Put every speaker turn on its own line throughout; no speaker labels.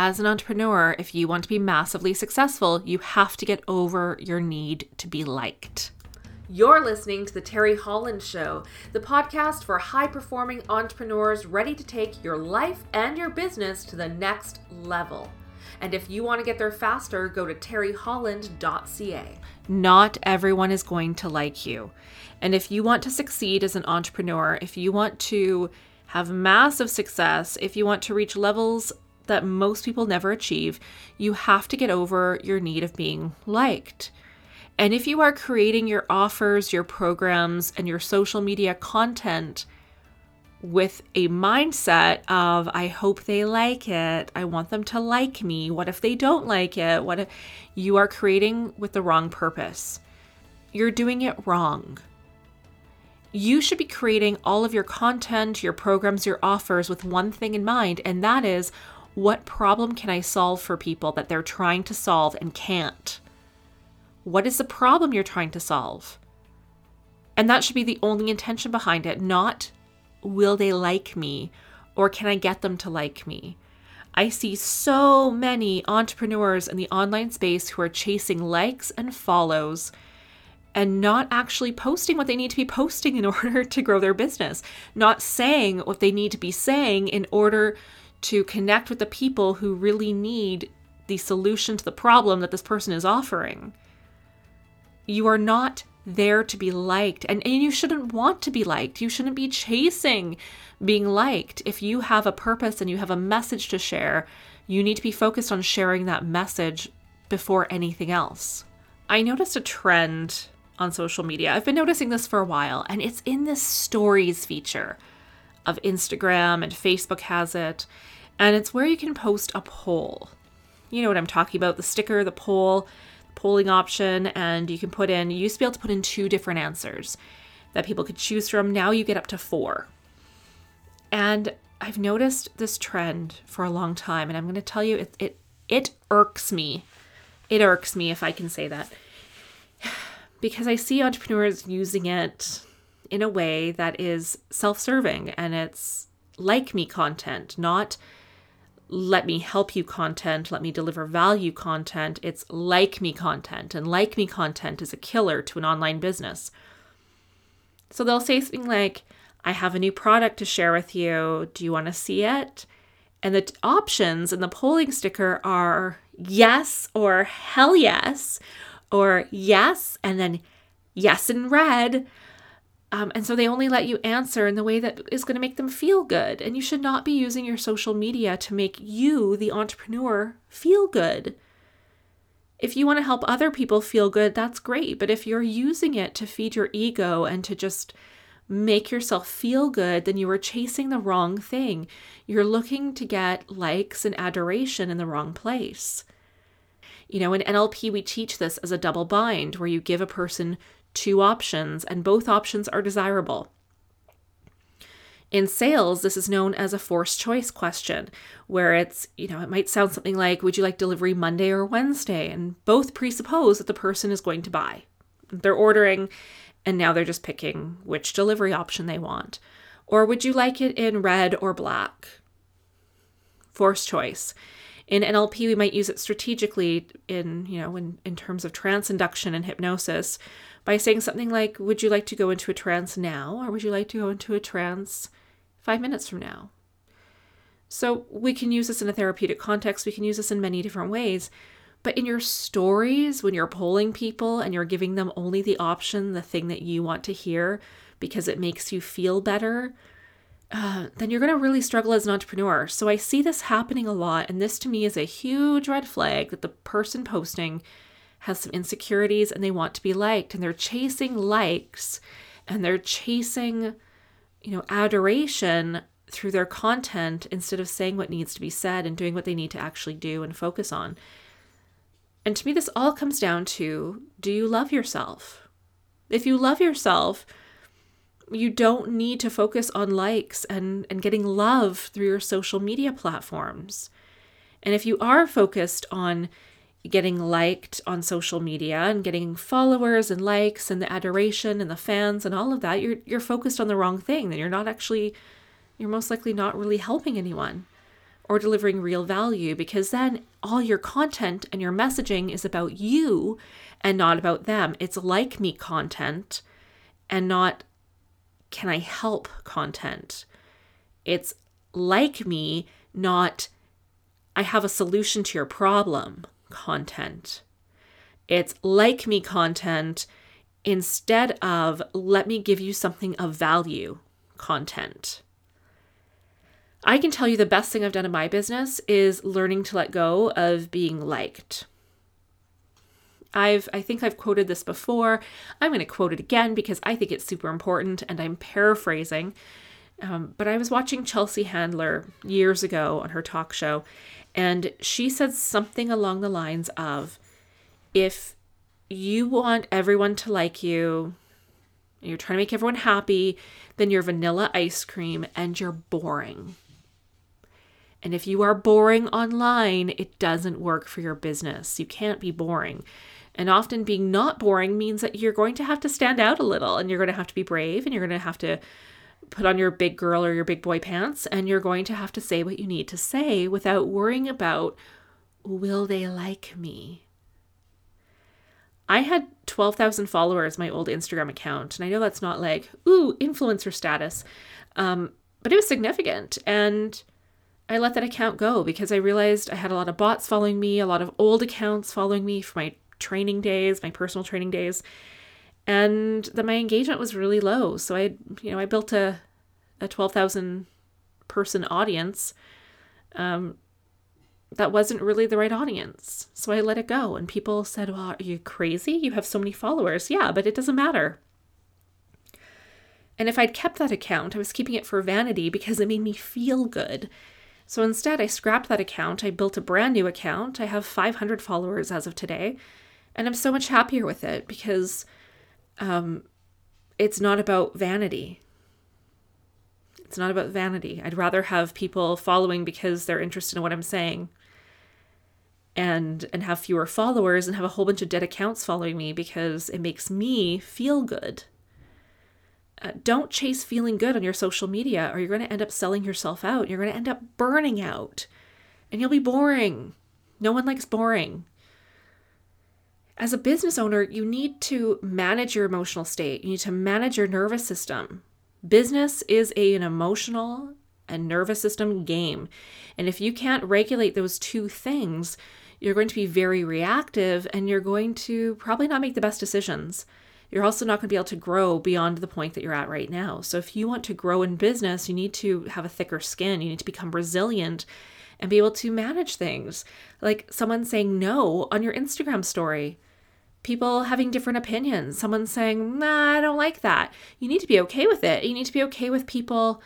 As an entrepreneur, if you want to be massively successful, you have to get over your need to be liked. You're listening to The Teri Holland Show, the podcast for high performing entrepreneurs ready to take your life and your business to the next level. And if you want to get there faster, go to teriholland.ca. Not everyone is going to like you. And if you want to succeed as an entrepreneur, if you want to have massive success, if you want to reach levels that most people never achieve, you have to get over your need of being liked. And if you are creating your offers, your programs, and your social media content with a mindset of, I hope they like it, I want them to like me, what if they don't like it? What if you are creating with the wrong purpose? You're doing it wrong. You should be creating all of your content, your programs, your offers with one thing in mind, and that is what problem can I solve for people that they're trying to solve and can't? What is the problem you're trying to solve? And that should be the only intention behind it, not will they like me or can I get them to like me? I see so many entrepreneurs in the online space who are chasing likes and follows and not actually posting what they need to be posting in order to grow their business, not saying what they need to be saying in order to connect with the people who really need the solution to the problem that this person is offering. You are not there to be liked, and, and you shouldn't want to be liked. You shouldn't be chasing being liked. If you have a purpose and you have a message to share, you need to be focused on sharing that message before anything else. I noticed a trend on social media. I've been noticing this for a while, and it's in this stories feature of Instagram and Facebook has it. And it's where you can post a poll. You know what I'm talking about the sticker, the poll, polling option, and you can put in, you used to be able to put in two different answers that people could choose from. Now you get up to four. And I've noticed this trend for a long time, and I'm going to tell you it, it, it irks me. It irks me if I can say that. Because I see entrepreneurs using it in a way that is self serving and it's like me content, not let me help you content, let me deliver value content. It's like me content, and like me content is a killer to an online business. So they'll say something like, I have a new product to share with you. Do you want to see it? And the t- options in the polling sticker are yes or hell yes, or yes, and then yes in red, um, and so they only let you answer in the way that is going to make them feel good. And you should not be using your social media to make you, the entrepreneur, feel good. If you want to help other people feel good, that's great. But if you're using it to feed your ego and to just make yourself feel good, then you are chasing the wrong thing. You're looking to get likes and adoration in the wrong place. You know, in NLP, we teach this as a double bind, where you give a person two options, and both options are desirable. In sales, this is known as a forced choice question, where it's, you know, it might sound something like, Would you like delivery Monday or Wednesday? And both presuppose that the person is going to buy. They're ordering, and now they're just picking which delivery option they want. Or would you like it in red or black? Forced choice. In NLP, we might use it strategically in, you know, in, in terms of trance induction and hypnosis, by saying something like, Would you like to go into a trance now? Or would you like to go into a trance five minutes from now? So we can use this in a therapeutic context. We can use this in many different ways. But in your stories, when you're polling people and you're giving them only the option, the thing that you want to hear because it makes you feel better, uh, then you're going to really struggle as an entrepreneur. So I see this happening a lot. And this to me is a huge red flag that the person posting has some insecurities and they want to be liked and they're chasing likes and they're chasing you know adoration through their content instead of saying what needs to be said and doing what they need to actually do and focus on. And to me this all comes down to do you love yourself? If you love yourself, you don't need to focus on likes and, and getting love through your social media platforms. And if you are focused on getting liked on social media and getting followers and likes and the adoration and the fans and all of that, you're you're focused on the wrong thing. Then you're not actually you're most likely not really helping anyone. or delivering real value because then all your content and your messaging is about you and not about them. It's like me content and not can I help content. It's like me, not I have a solution to your problem content. It's like me content instead of let me give you something of value content. I can tell you the best thing I've done in my business is learning to let go of being liked. I've I think I've quoted this before. I'm going to quote it again because I think it's super important and I'm paraphrasing. Um, but I was watching Chelsea Handler years ago on her talk show, and she said something along the lines of if you want everyone to like you, you're trying to make everyone happy, then you're vanilla ice cream and you're boring. And if you are boring online, it doesn't work for your business. You can't be boring. And often being not boring means that you're going to have to stand out a little and you're going to have to be brave and you're going to have to put on your big girl or your big boy pants and you're going to have to say what you need to say without worrying about will they like me? I had 12,000 followers, my old Instagram account, and I know that's not like, ooh, influencer status, um, but it was significant. And I let that account go because I realized I had a lot of bots following me, a lot of old accounts following me for my training days, my personal training days and that my engagement was really low. So I, you know, I built a a twelve thousand person audience. Um, that wasn't really the right audience. So I let it go. And people said, Well, are you crazy? You have so many followers. Yeah, but it doesn't matter. And if I'd kept that account, I was keeping it for vanity because it made me feel good. So instead, I scrapped that account. I built a brand new account. I have 500 followers as of today. And I'm so much happier with it because um, it's not about vanity. It's not about vanity. I'd rather have people following because they're interested in what I'm saying and and have fewer followers and have a whole bunch of dead accounts following me because it makes me feel good. Uh, don't chase feeling good on your social media or you're going to end up selling yourself out. You're going to end up burning out and you'll be boring. No one likes boring as a business owner, you need to manage your emotional state. You need to manage your nervous system. Business is a, an emotional and nervous system game. And if you can't regulate those two things, you're going to be very reactive and you're going to probably not make the best decisions. You're also not going to be able to grow beyond the point that you're at right now. So, if you want to grow in business, you need to have a thicker skin. You need to become resilient and be able to manage things. Like someone saying no on your Instagram story people having different opinions, someone saying, nah, I don't like that. You need to be okay with it. You need to be okay with people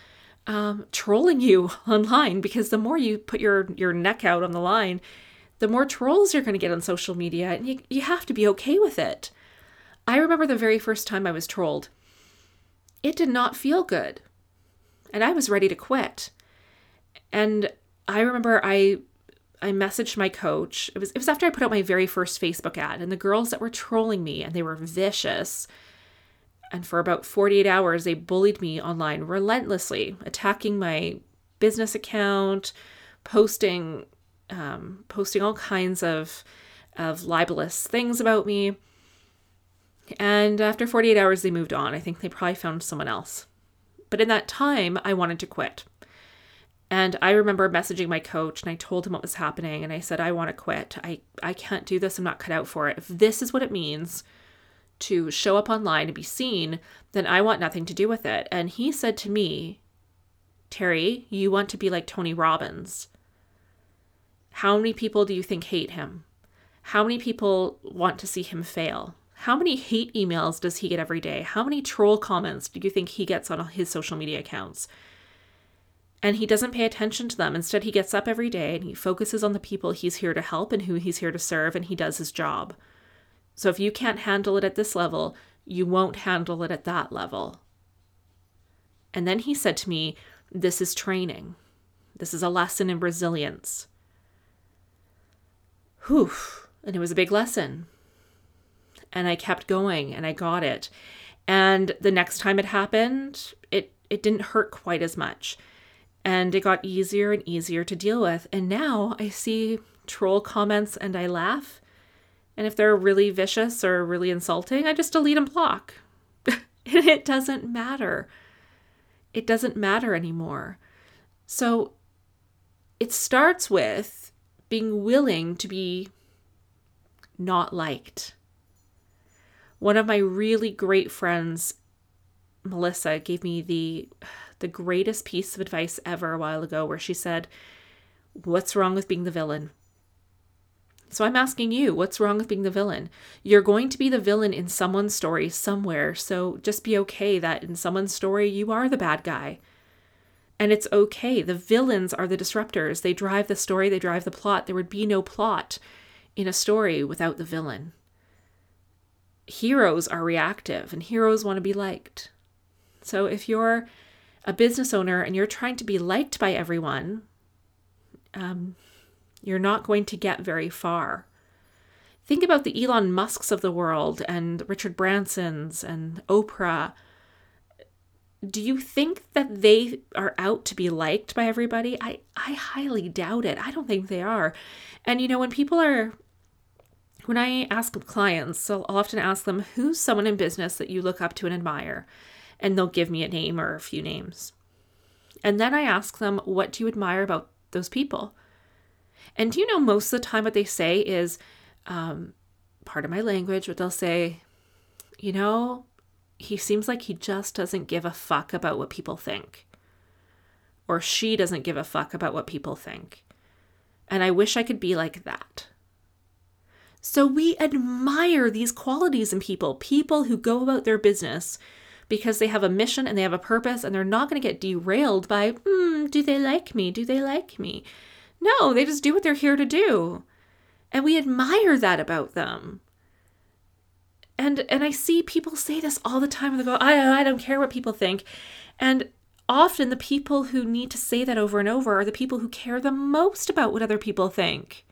um, trolling you online because the more you put your, your neck out on the line, the more trolls you're going to get on social media. And you, you have to be okay with it. I remember the very first time I was trolled. It did not feel good. And I was ready to quit. And I remember I I messaged my coach. It was it was after I put out my very first Facebook ad and the girls that were trolling me and they were vicious. And for about 48 hours they bullied me online relentlessly, attacking my business account, posting um, posting all kinds of of libelous things about me. And after 48 hours they moved on. I think they probably found someone else. But in that time I wanted to quit. And I remember messaging my coach and I told him what was happening and I said, I want to quit. I, I can't do this. I'm not cut out for it. If this is what it means to show up online and be seen, then I want nothing to do with it. And he said to me, Teri, you want to be like Tony Robbins. How many people do you think hate him? How many people want to see him fail? How many hate emails does he get every day? How many troll comments do you think he gets on his social media accounts? And he doesn't pay attention to them. Instead, he gets up every day and he focuses on the people he's here to help and who he's here to serve, and he does his job. So if you can't handle it at this level, you won't handle it at that level. And then he said to me, This is training. This is a lesson in resilience. Whew. And it was a big lesson. And I kept going and I got it. And the next time it happened, it, it didn't hurt quite as much And it got easier and easier to deal with. And now I see troll comments and I laugh. And if they're really vicious or really insulting, I just delete and block. and it doesn't matter. It doesn't matter anymore. So it starts with being willing to be not liked. One of my really great friends, Melissa, gave me the the greatest piece of advice ever a while ago where she said, "What's wrong with being the villain?" So I'm asking you, what's wrong with being the villain? You're going to be the villain in someone's story somewhere, so just be okay that in someone's story you are the bad guy. And it's okay. The villains are the disruptors. They drive the story, they drive the plot. There would be no plot in a story without the villain. Heroes are reactive and heroes want to be liked. So if you're a business owner and you're trying to be liked by everyone, um, you're not going to get very far. Think about the Elon Musks of the world and Richard Branson's and Oprah. Do you think that they are out to be liked by everybody? I, I highly doubt it. I don't think they are. And you know, when people are when I ask clients, I'll often ask them, who's someone in business that you look up to and admire? And they'll give me a name or a few names. And then I ask them, what do you admire about those people? And do you know most of the time what they say is um, part of my language, but they'll say, you know, he seems like he just doesn't give a fuck about what people think. Or she doesn't give a fuck about what people think. And I wish I could be like that. So we admire these qualities in people, people who go about their business because they have a mission and they have a purpose and they're not going to get derailed by, mm, do they like me? Do they like me? No, they just do what they're here to do. And we admire that about them. And and I see people say this all the time. They go, I, I don't care what people think. And often the people who need to say that over and over are the people who care the most about what other people think.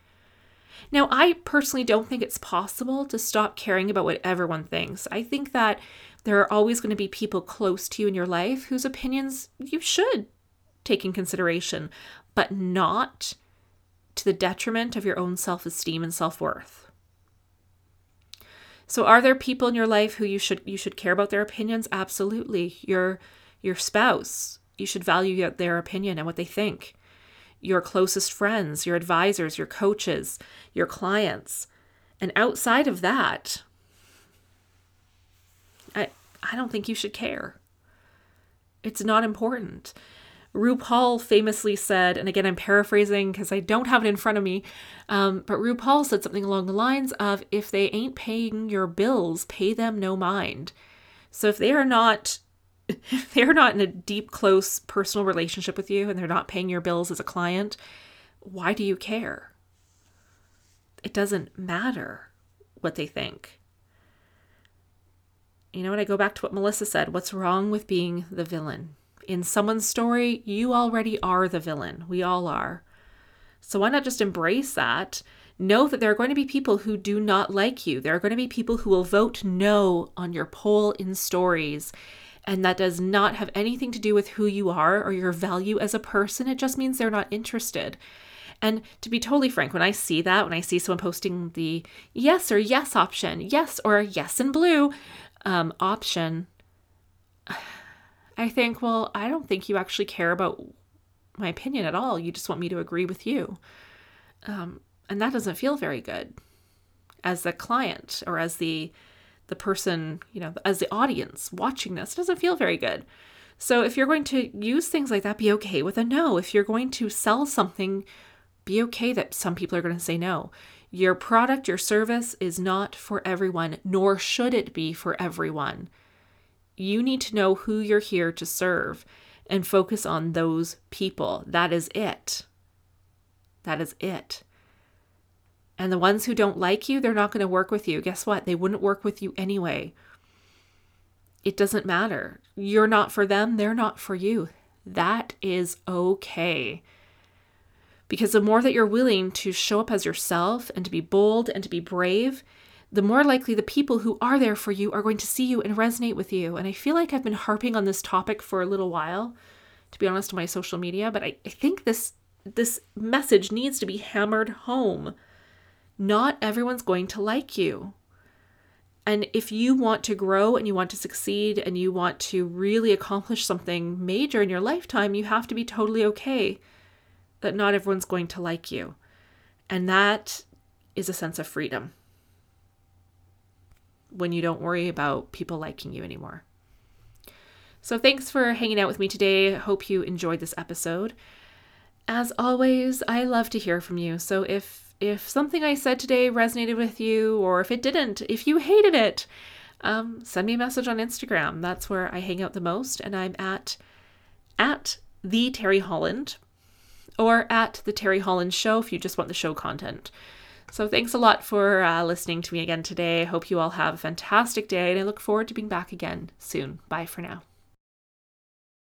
Now, I personally don't think it's possible to stop caring about what everyone thinks. I think that there are always going to be people close to you in your life whose opinions you should take in consideration, but not to the detriment of your own self esteem and self worth. So are there people in your life who you should you should care about their opinions? Absolutely. Your your spouse, you should value their opinion and what they think your closest friends, your advisors, your coaches, your clients. And outside of that, I, don't think you should care. It's not important. RuPaul famously said, and again, I'm paraphrasing because I don't have it in front of me, um, but RuPaul said something along the lines of if they ain't paying your bills, pay them no mind. So if they are not if they're not in a deep, close personal relationship with you and they're not paying your bills as a client, why do you care? It doesn't matter what they think. You know, when I go back to what Melissa said, what's wrong with being the villain? In someone's story, you already are the villain. We all are. So why not just embrace that? Know that there are going to be people who do not like you. There are going to be people who will vote no on your poll in stories. And that does not have anything to do with who you are or your value as a person. It just means they're not interested. And to be totally frank, when I see that, when I see someone posting the yes or yes option, yes or yes in blue um, option, I think, well, I don't think you actually care about my opinion at all. You just want me to agree with you. Um, and that doesn't feel very good as the client or as the the person, you know, as the audience watching this doesn't feel very good. So if you're going to use things like that, be okay with a no. If you're going to sell something, be okay that some people are going to say no. Your product, your service is not for everyone, nor should it be for everyone. You need to know who you're here to serve and focus on those people. That is it. That is it. And the ones who don't like you, they're not going to work with you. Guess what? They wouldn't work with you anyway. It doesn't matter. You're not for them, they're not for you. That is okay. Because the more that you're willing to show up as yourself and to be bold and to be brave, the more likely the people who are there for you are going to see you and resonate with you. And I feel like I've been harping on this topic for a little while to be honest, on my social media, but I, I think this this message needs to be hammered home. Not everyone's going to like you. And if you want to grow and you want to succeed and you want to really accomplish something major in your lifetime, you have to be totally okay that not everyone's going to like you. And that is a sense of freedom when you don't worry about people liking you anymore. So, thanks for hanging out with me today. Hope you enjoyed this episode. As always, I love to hear from you. So, if if something I said today resonated with you, or if it didn't, if you hated it, um, send me a message on Instagram. That's where I hang out the most, and I'm at at the Teri Holland or at the Teri Holland Show if you just want the show content. So thanks a lot for uh, listening to me again today. I hope you all have a fantastic day, and I look forward to being back again soon. Bye for now.